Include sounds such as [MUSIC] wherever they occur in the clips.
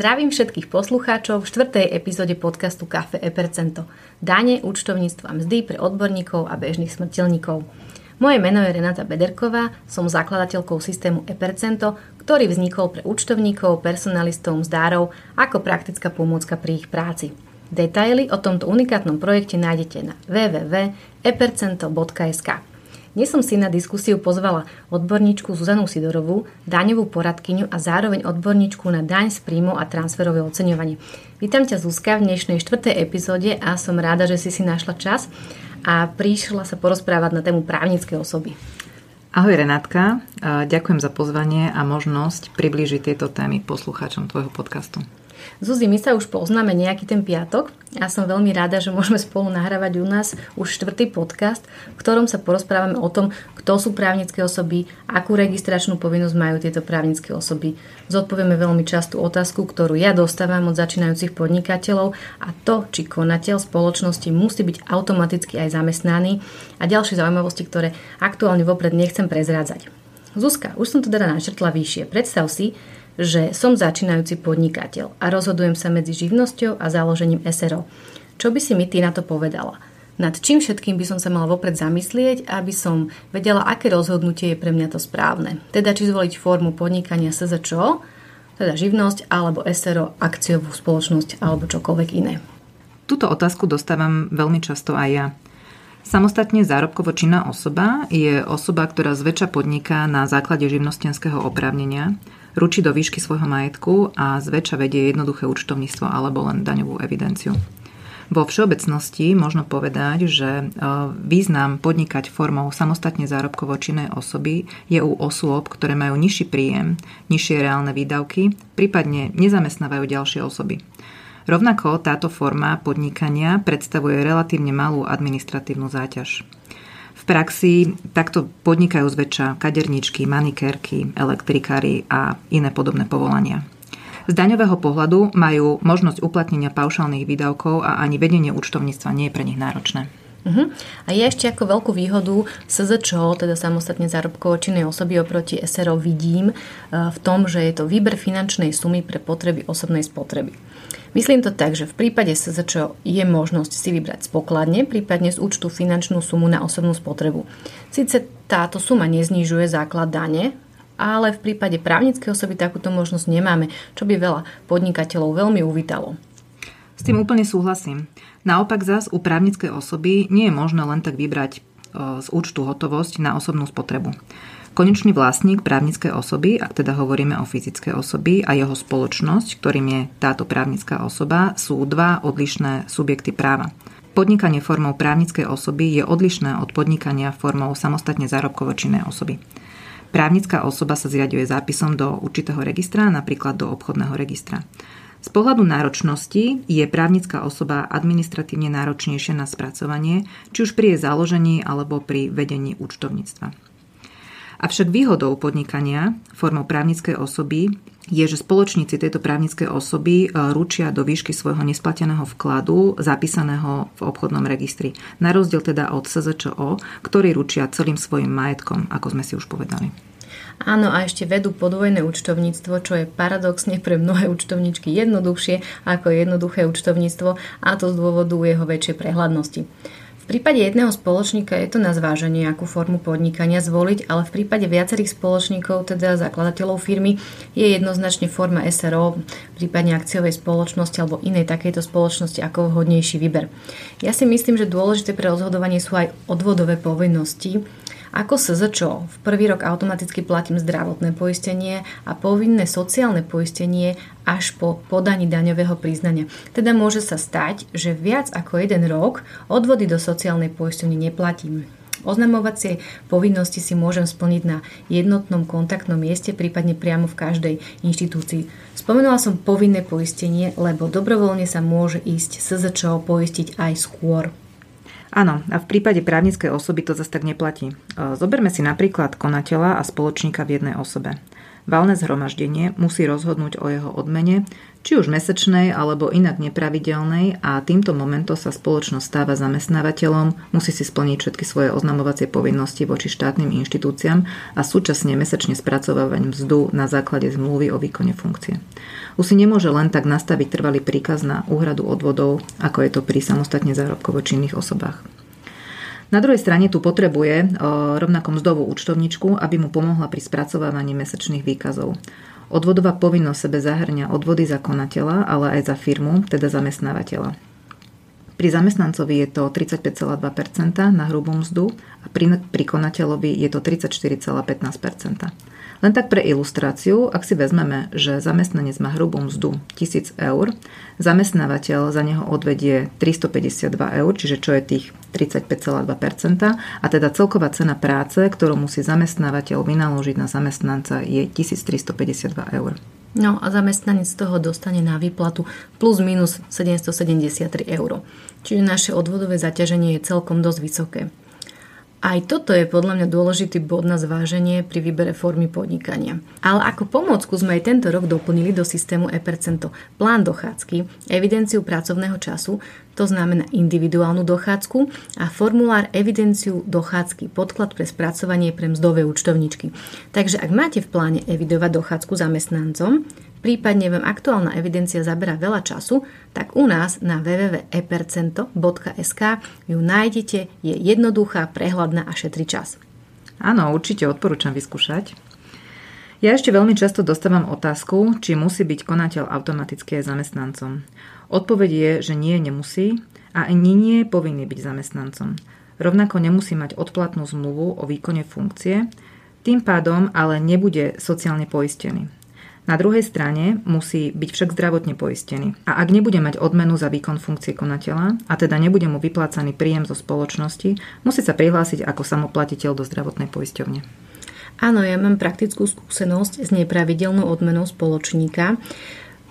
Zdravím všetkých poslucháčov v štvrtej epizóde podcastu Cafe Epercento. Dane, účtovníctvo a mzdy pre odborníkov a bežných smrteľníkov. Moje meno je Renata Bederková, som zakladateľkou systému Epercento, ktorý vznikol pre účtovníkov, personalistov, mzdárov ako praktická pomôcka pri ich práci. Detaily o tomto unikátnom projekte nájdete na www.epercento.sk. Dnes som si na diskusiu pozvala odborníčku Zuzanu Sidorovú, daňovú poradkyňu a zároveň odborníčku na daň z príjmu a transferové oceňovanie. Vítam ťa Zuzka v dnešnej štvrtej epizóde a som ráda, že si si našla čas a prišla sa porozprávať na tému právnickej osoby. Ahoj Renátka, ďakujem za pozvanie a možnosť priblížiť tieto témy poslucháčom tvojho podcastu. Zuzi, my sa už poznáme nejaký ten piatok a som veľmi rada, že môžeme spolu nahrávať u nás už štvrtý podcast, v ktorom sa porozprávame o tom, kto sú právnické osoby, akú registračnú povinnosť majú tieto právnické osoby. Zodpovieme veľmi častú otázku, ktorú ja dostávam od začínajúcich podnikateľov a to, či konateľ spoločnosti musí byť automaticky aj zamestnaný a ďalšie zaujímavosti, ktoré aktuálne vopred nechcem prezrádzať. Zuzka, už som to teda načrtla vyššie. Predstav si, že som začínajúci podnikateľ a rozhodujem sa medzi živnosťou a založením SRO. Čo by si mi ty na to povedala? Nad čím všetkým by som sa mala vopred zamyslieť, aby som vedela, aké rozhodnutie je pre mňa to správne. Teda či zvoliť formu podnikania SZČO, teda živnosť, alebo SRO, akciovú spoločnosť, alebo čokoľvek iné. Túto otázku dostávam veľmi často aj ja. Samostatne zárobkovo činná osoba je osoba, ktorá zväčša podniká na základe živnostenského oprávnenia ručí do výšky svojho majetku a zväčša vedie jednoduché účtovníctvo alebo len daňovú evidenciu. Vo všeobecnosti možno povedať, že e, význam podnikať formou samostatne zárobkovo činnej osoby je u osôb, ktoré majú nižší príjem, nižšie reálne výdavky, prípadne nezamestnávajú ďalšie osoby. Rovnako táto forma podnikania predstavuje relatívne malú administratívnu záťaž. V praxi takto podnikajú zväčša kaderničky, manikérky, elektrikári a iné podobné povolania. Z daňového pohľadu majú možnosť uplatnenia paušálnych výdavkov a ani vedenie účtovníctva nie je pre nich náročné. Uh-huh. A je ešte ako veľkú výhodu SZČO, teda samostatne zárobkovo činnej osoby oproti SRO vidím e, v tom, že je to výber finančnej sumy pre potreby osobnej spotreby. Myslím to tak, že v prípade SZČ je možnosť si vybrať spokladne, prípadne z účtu finančnú sumu na osobnú spotrebu. Sice táto suma neznižuje základ dane, ale v prípade právnickej osoby takúto možnosť nemáme, čo by veľa podnikateľov veľmi uvítalo. S tým úplne súhlasím. Naopak zás u právnickej osoby nie je možné len tak vybrať e, z účtu hotovosť na osobnú spotrebu. Konečný vlastník právnickej osoby, ak teda hovoríme o fyzickej osoby a jeho spoločnosť, ktorým je táto právnická osoba, sú dva odlišné subjekty práva. Podnikanie formou právnickej osoby je odlišné od podnikania formou samostatne zárobkovo činnej osoby. Právnická osoba sa zriaduje zápisom do určitého registra, napríklad do obchodného registra. Z pohľadu náročnosti je právnická osoba administratívne náročnejšia na spracovanie, či už pri jej založení alebo pri vedení účtovníctva. Avšak výhodou podnikania formou právnickej osoby je, že spoločníci tejto právnickej osoby e, ručia do výšky svojho nesplateného vkladu zapísaného v obchodnom registri. Na rozdiel teda od SZČO, ktorí ručia celým svojim majetkom, ako sme si už povedali. Áno, a ešte vedú podvojné účtovníctvo, čo je paradoxne pre mnohé účtovníčky jednoduchšie ako jednoduché účtovníctvo a to z dôvodu jeho väčšej prehľadnosti prípade jedného spoločníka je to na zváženie, akú formu podnikania zvoliť, ale v prípade viacerých spoločníkov, teda zakladateľov firmy, je jednoznačne forma SRO, prípadne akciovej spoločnosti alebo inej takejto spoločnosti ako vhodnejší výber. Ja si myslím, že dôležité pre rozhodovanie sú aj odvodové povinnosti, ako SZČO v prvý rok automaticky platím zdravotné poistenie a povinné sociálne poistenie až po podaní daňového priznania. Teda môže sa stať, že viac ako jeden rok odvody do sociálnej poistenie neplatím. Oznamovacie povinnosti si môžem splniť na jednotnom kontaktnom mieste, prípadne priamo v každej inštitúcii. Spomenula som povinné poistenie, lebo dobrovoľne sa môže ísť SZČO poistiť aj skôr. Áno, a v prípade právnickej osoby to zase tak neplatí. E, zoberme si napríklad konateľa a spoločníka v jednej osobe. Valné zhromaždenie musí rozhodnúť o jeho odmene, či už mesečnej alebo inak nepravidelnej a týmto momentom sa spoločnosť stáva zamestnávateľom, musí si splniť všetky svoje oznamovacie povinnosti voči štátnym inštitúciám a súčasne mesečne spracovávať mzdu na základe zmluvy o výkone funkcie. Už si nemôže len tak nastaviť trvalý príkaz na úhradu odvodov, ako je to pri samostatne zárobkovo činných osobách. Na druhej strane tu potrebuje rovnako mzdovú účtovničku, aby mu pomohla pri spracovávaní mesečných výkazov. Odvodová povinnosť sebe zahrňa odvody za konateľa, ale aj za firmu, teda zamestnávateľa. Pri zamestnancovi je to 35,2% na hrubú mzdu a pri, pri konateľovi je to 34,15%. Len tak pre ilustráciu, ak si vezmeme, že zamestnanec má hrubú mzdu 1000 eur, zamestnávateľ za neho odvedie 352 eur, čiže čo je tých 35,2% a teda celková cena práce, ktorú musí zamestnávateľ vynaložiť na zamestnanca je 1352 eur. No a zamestnanec z toho dostane na výplatu plus minus 773 eur. Čiže naše odvodové zaťaženie je celkom dosť vysoké. Aj toto je podľa mňa dôležitý bod na zváženie pri výbere formy podnikania. Ale ako pomôcku sme aj tento rok doplnili do systému e-percento plán dochádzky, evidenciu pracovného času, to znamená individuálnu dochádzku a formulár evidenciu dochádzky, podklad pre spracovanie pre mzdové účtovničky. Takže ak máte v pláne evidovať dochádzku zamestnancom, prípadne vám aktuálna evidencia zabera veľa času, tak u nás na www.epercento.sk ju nájdete, je jednoduchá, prehľadná a šetrí čas. Áno, určite odporúčam vyskúšať. Ja ešte veľmi často dostávam otázku, či musí byť konateľ automaticky aj zamestnancom. Odpoveď je, že nie, nemusí a ani nie je povinný byť zamestnancom. Rovnako nemusí mať odplatnú zmluvu o výkone funkcie, tým pádom ale nebude sociálne poistený. Na druhej strane musí byť však zdravotne poistený. A ak nebude mať odmenu za výkon funkcie konateľa, a teda nebude mu vyplácaný príjem zo spoločnosti, musí sa prihlásiť ako samoplatiteľ do zdravotnej poisťovne. Áno, ja mám praktickú skúsenosť s nepravidelnou odmenou spoločníka,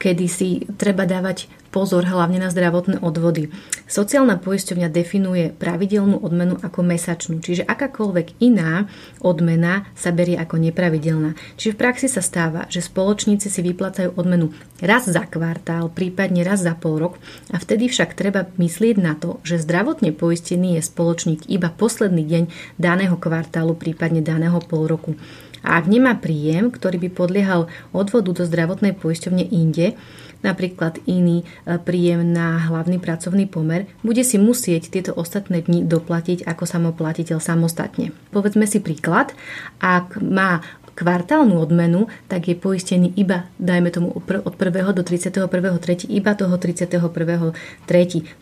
kedy si treba dávať pozor hlavne na zdravotné odvody. Sociálna poisťovňa definuje pravidelnú odmenu ako mesačnú, čiže akákoľvek iná odmena sa berie ako nepravidelná. Čiže v praxi sa stáva, že spoločníci si vyplácajú odmenu raz za kvartál, prípadne raz za pol rok a vtedy však treba myslieť na to, že zdravotne poistený je spoločník iba posledný deň daného kvartálu, prípadne daného pol roku. A ak nemá príjem, ktorý by podliehal odvodu do zdravotnej poisťovne inde, napríklad iný e, príjem na hlavný pracovný pomer, bude si musieť tieto ostatné dni doplatiť ako samoplatiteľ samostatne. Povedzme si príklad, ak má kvartálnu odmenu, tak je poistený iba, dajme tomu, od 1. do 31.3. iba toho 31.3.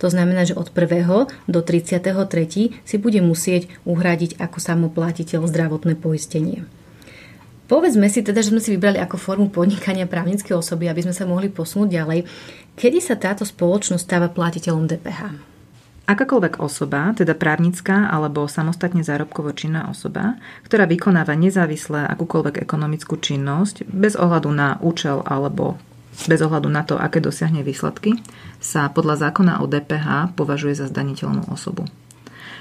To znamená, že od 1. do 33. si bude musieť uhradiť ako samoplatiteľ zdravotné poistenie. Povedzme si teda, že sme si vybrali ako formu podnikania právnické osoby, aby sme sa mohli posunúť ďalej. Kedy sa táto spoločnosť stáva platiteľom DPH? Akákoľvek osoba, teda právnická alebo samostatne zárobkovo činná osoba, ktorá vykonáva nezávisle akúkoľvek ekonomickú činnosť bez ohľadu na účel alebo bez ohľadu na to, aké dosiahne výsledky, sa podľa zákona o DPH považuje za zdaniteľnú osobu.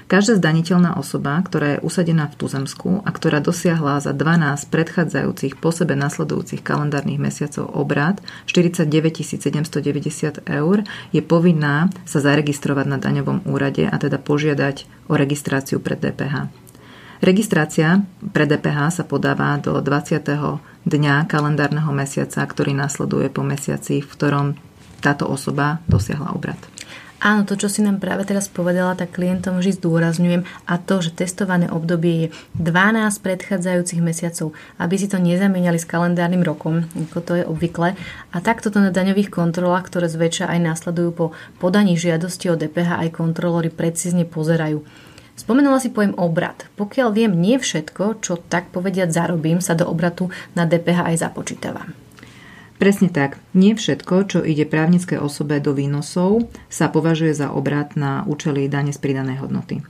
Každá zdaniteľná osoba, ktorá je usadená v tuzemsku a ktorá dosiahla za 12 predchádzajúcich po sebe nasledujúcich kalendárnych mesiacov obrad 49 790 eur, je povinná sa zaregistrovať na daňovom úrade a teda požiadať o registráciu pred DPH. Registrácia pre DPH sa podáva do 20. dňa kalendárneho mesiaca, ktorý nasleduje po mesiaci, v ktorom táto osoba dosiahla obrad. Áno, to, čo si nám práve teraz povedala, tak klientom vždy zdôrazňujem a to, že testované obdobie je 12 predchádzajúcich mesiacov, aby si to nezamieniali s kalendárnym rokom, ako to je obvykle. A takto to na daňových kontrolách, ktoré zväčša aj následujú po podaní žiadosti o DPH, aj kontrolory precízne pozerajú. Spomenula si pojem obrad. Pokiaľ viem, nie všetko, čo tak povediať zarobím, sa do obratu na DPH aj započítava. Presne tak. Nie všetko, čo ide právnické osobe do výnosov, sa považuje za obrat na účely dane z pridanej hodnoty.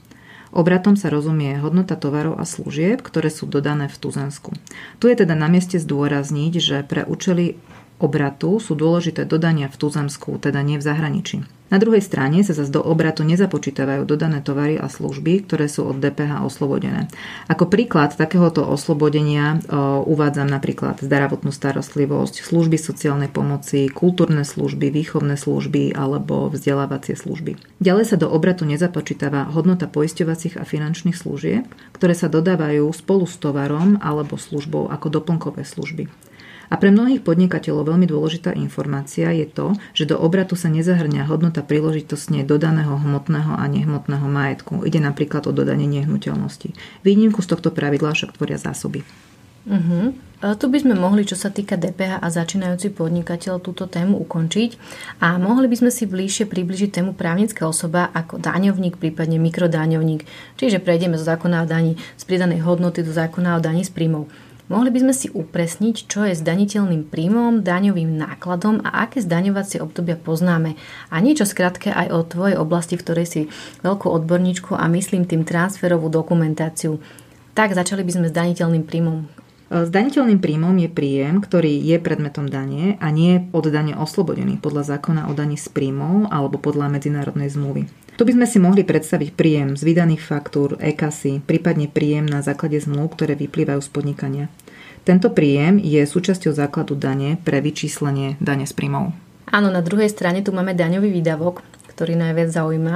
Obratom sa rozumie hodnota tovarov a služieb, ktoré sú dodané v Tuzensku. Tu je teda na mieste zdôrazniť, že pre účely obratu sú dôležité dodania v tuzemsku, teda nie v zahraničí. Na druhej strane sa zase do obratu nezapočítavajú dodané tovary a služby, ktoré sú od DPH oslobodené. Ako príklad takéhoto oslobodenia o, uvádzam napríklad zdravotnú starostlivosť, služby sociálnej pomoci, kultúrne služby, výchovné služby alebo vzdelávacie služby. Ďalej sa do obratu nezapočítava hodnota poisťovacích a finančných služieb, ktoré sa dodávajú spolu s tovarom alebo službou ako doplnkové služby. A pre mnohých podnikateľov veľmi dôležitá informácia je to, že do obratu sa nezahrňa hodnota príležitostne dodaného hmotného a nehmotného majetku. Ide napríklad o dodanie nehnuteľnosti. Výnimku z tohto pravidla však tvoria zásoby. Uh-huh. Tu by sme mohli, čo sa týka DPH a začínajúci podnikateľ, túto tému ukončiť a mohli by sme si bližšie približiť tému právnická osoba ako daňovník, prípadne mikrodáňovník. Čiže prejdeme zo zákona o daní z pridanej hodnoty do zákona o daní z príjmov. Mohli by sme si upresniť, čo je zdaniteľným príjmom, daňovým nákladom a aké zdaňovacie obdobia poznáme. A niečo skratke aj o tvojej oblasti, v ktorej si veľkú odborníčku a myslím tým transferovú dokumentáciu. Tak začali by sme s daniteľným príjmom. Zdaniteľným príjmom je príjem, ktorý je predmetom dane a nie od dane oslobodený podľa zákona o daní z príjmov alebo podľa medzinárodnej zmluvy. Tu by sme si mohli predstaviť príjem z vydaných faktúr, e-kasy, prípadne príjem na základe zmluv, ktoré vyplývajú z podnikania. Tento príjem je súčasťou základu dane pre vyčíslenie dane z príjmov. Áno, na druhej strane tu máme daňový výdavok, ktorý najviac zaujíma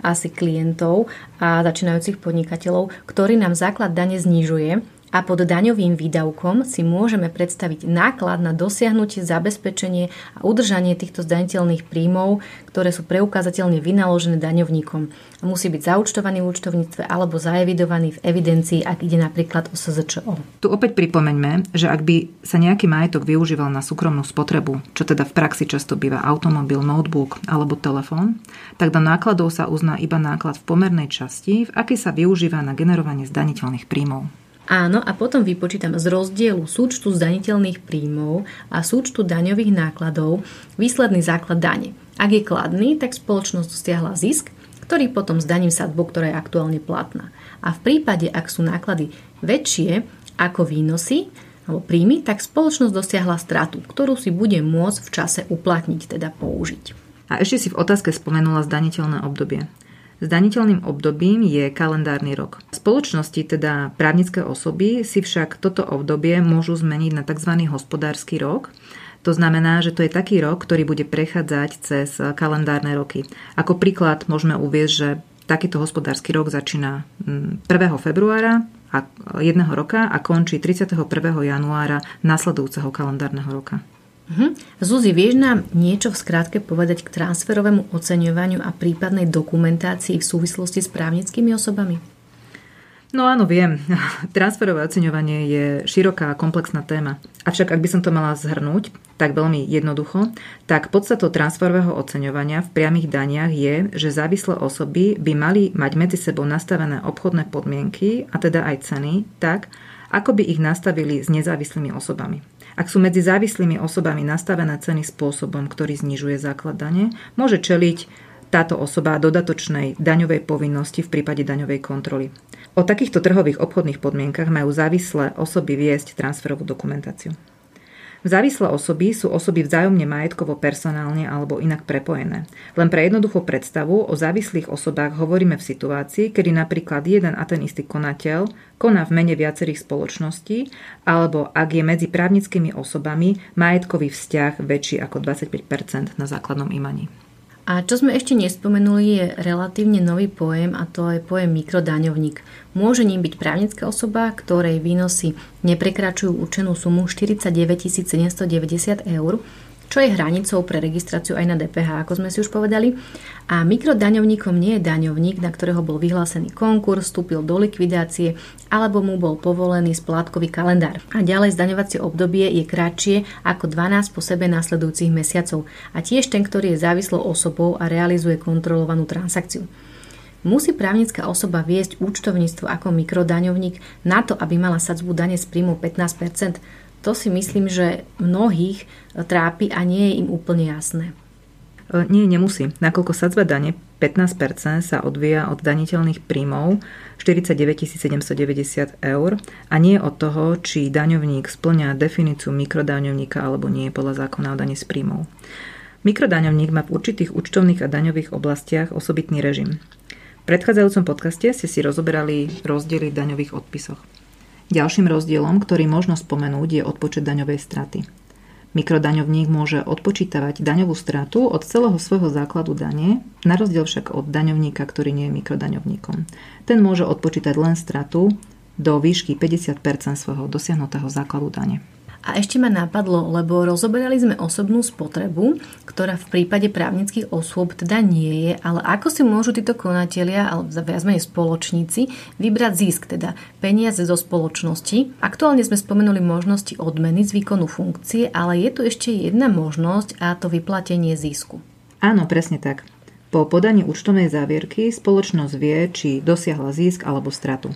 asi klientov a začínajúcich podnikateľov, ktorý nám základ dane znižuje a pod daňovým výdavkom si môžeme predstaviť náklad na dosiahnutie, zabezpečenie a udržanie týchto zdaniteľných príjmov, ktoré sú preukázateľne vynaložené daňovníkom a musí byť zaúčtovaný v účtovníctve alebo zaevidovaný v evidencii, ak ide napríklad o SZČO. Tu opäť pripomeňme, že ak by sa nejaký majetok využíval na súkromnú spotrebu, čo teda v praxi často býva automobil, notebook alebo telefón, tak do nákladov sa uzná iba náklad v pomernej časti, v akej sa využíva na generovanie zdaniteľných príjmov. Áno, a potom vypočítam z rozdielu súčtu zdaniteľných príjmov a súčtu daňových nákladov výsledný základ dane. Ak je kladný, tak spoločnosť stiahla zisk, ktorý potom zdaním sadbu, ktorá je aktuálne platná. A v prípade, ak sú náklady väčšie ako výnosy alebo príjmy, tak spoločnosť dosiahla stratu, ktorú si bude môcť v čase uplatniť, teda použiť. A ešte si v otázke spomenula zdaniteľné obdobie. Zdaniteľným obdobím je kalendárny rok. Spoločnosti, teda právnické osoby, si však toto obdobie môžu zmeniť na tzv. hospodársky rok. To znamená, že to je taký rok, ktorý bude prechádzať cez kalendárne roky. Ako príklad môžeme uvieť, že takýto hospodársky rok začína 1. Mm, februára jedného roka a končí 31. januára nasledujúceho kalendárneho roka. Mhm. Zuzi, vieš nám niečo v skratke povedať k transferovému oceňovaniu a prípadnej dokumentácii v súvislosti s právnickými osobami? No áno, viem. [LAUGHS] Transferové oceňovanie je široká a komplexná téma. Avšak ak by som to mala zhrnúť, tak veľmi jednoducho, tak podstatou transferového oceňovania v priamých daniach je, že závislé osoby by mali mať medzi sebou nastavené obchodné podmienky, a teda aj ceny, tak, ako by ich nastavili s nezávislými osobami. Ak sú medzi závislými osobami nastavené ceny spôsobom, ktorý znižuje základ dane, môže čeliť táto osoba dodatočnej daňovej povinnosti v prípade daňovej kontroly. O takýchto trhových obchodných podmienkach majú závislé osoby viesť transferovú dokumentáciu. Závislé osoby sú osoby vzájomne majetkovo, personálne alebo inak prepojené. Len pre jednoduchú predstavu o závislých osobách hovoríme v situácii, kedy napríklad jeden a ten istý konateľ koná v mene viacerých spoločností, alebo ak je medzi právnickými osobami majetkový vzťah väčší ako 25% na základnom imaní. A čo sme ešte nespomenuli je relatívne nový pojem a to je pojem mikrodaňovník. Môže ním byť právnická osoba, ktorej výnosy neprekračujú určenú sumu 49 790 eur čo je hranicou pre registráciu aj na DPH, ako sme si už povedali. A mikrodaňovníkom nie je daňovník, na ktorého bol vyhlásený konkurs, vstúpil do likvidácie alebo mu bol povolený splátkový kalendár. A ďalej zdaňovacie obdobie je kratšie ako 12 po sebe následujúcich mesiacov a tiež ten, ktorý je závislou osobou a realizuje kontrolovanú transakciu. Musí právnická osoba viesť účtovníctvo ako mikrodaňovník na to, aby mala sadzbu dane z príjmu 15 to si myslím, že mnohých trápi a nie je im úplne jasné. E, nie, nemusí. Nakoľko sadzba dane 15% sa odvíja od daniteľných príjmov 49 790 eur a nie od toho, či daňovník splňa definíciu mikrodaňovníka alebo nie podľa zákona o daní z príjmov. Mikrodaňovník má v určitých účtovných a daňových oblastiach osobitný režim. V predchádzajúcom podcaste ste si rozoberali rozdiely v daňových odpisoch. Ďalším rozdielom, ktorý možno spomenúť, je odpočet daňovej straty. Mikrodaňovník môže odpočítavať daňovú stratu od celého svojho základu dane, na rozdiel však od daňovníka, ktorý nie je mikrodaňovníkom. Ten môže odpočítať len stratu do výšky 50% svojho dosiahnutého základu dane. A ešte ma napadlo, lebo rozoberali sme osobnú spotrebu, ktorá v prípade právnických osôb teda nie je, ale ako si môžu títo konatelia, alebo viac menej spoločníci, vybrať zisk, teda peniaze zo spoločnosti. Aktuálne sme spomenuli možnosti odmeny z výkonu funkcie, ale je tu ešte jedna možnosť a to vyplatenie zisku. Áno, presne tak. Po podaní účtovnej závierky spoločnosť vie, či dosiahla zisk alebo stratu.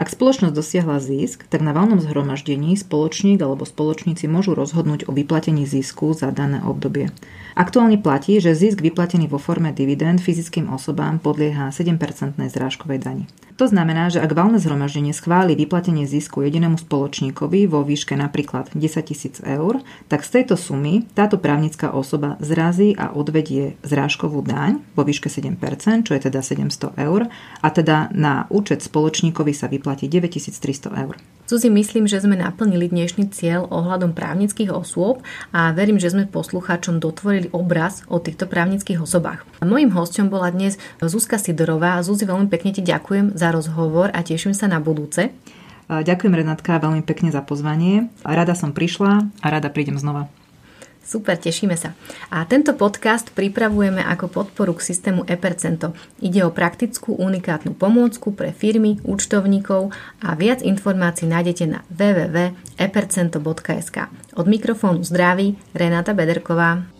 Ak spoločnosť dosiahla zisk, tak na valnom zhromaždení spoločník alebo spoločníci môžu rozhodnúť o vyplatení zisku za dané obdobie. Aktuálne platí, že zisk vyplatený vo forme dividend fyzickým osobám podlieha 7% zrážkovej dani. To znamená, že ak valné zhromaždenie schváli vyplatenie zisku jedinému spoločníkovi vo výške napríklad 10 tisíc eur, tak z tejto sumy táto právnická osoba zrazí a odvedie zrážkovú daň vo výške 7%, čo je teda 700 eur, a teda na účet spoločníkovi sa vyplatí 9300 eur. Suzi, myslím, že sme naplnili dnešný cieľ ohľadom právnických osôb a verím, že sme poslucháčom dotvorili obraz o týchto právnických osobách. Mojím hostom bola dnes Zuzka Sidorová. Zuzi, veľmi pekne ti ďakujem za rozhovor a teším sa na budúce. Ďakujem Renátka veľmi pekne za pozvanie. Rada som prišla a rada prídem znova. Super, tešíme sa. A tento podcast pripravujeme ako podporu k systému ePercento. Ide o praktickú unikátnu pomôcku pre firmy, účtovníkov a viac informácií nájdete na www.epercento.sk. Od mikrofónu zdraví Renáta Bederková.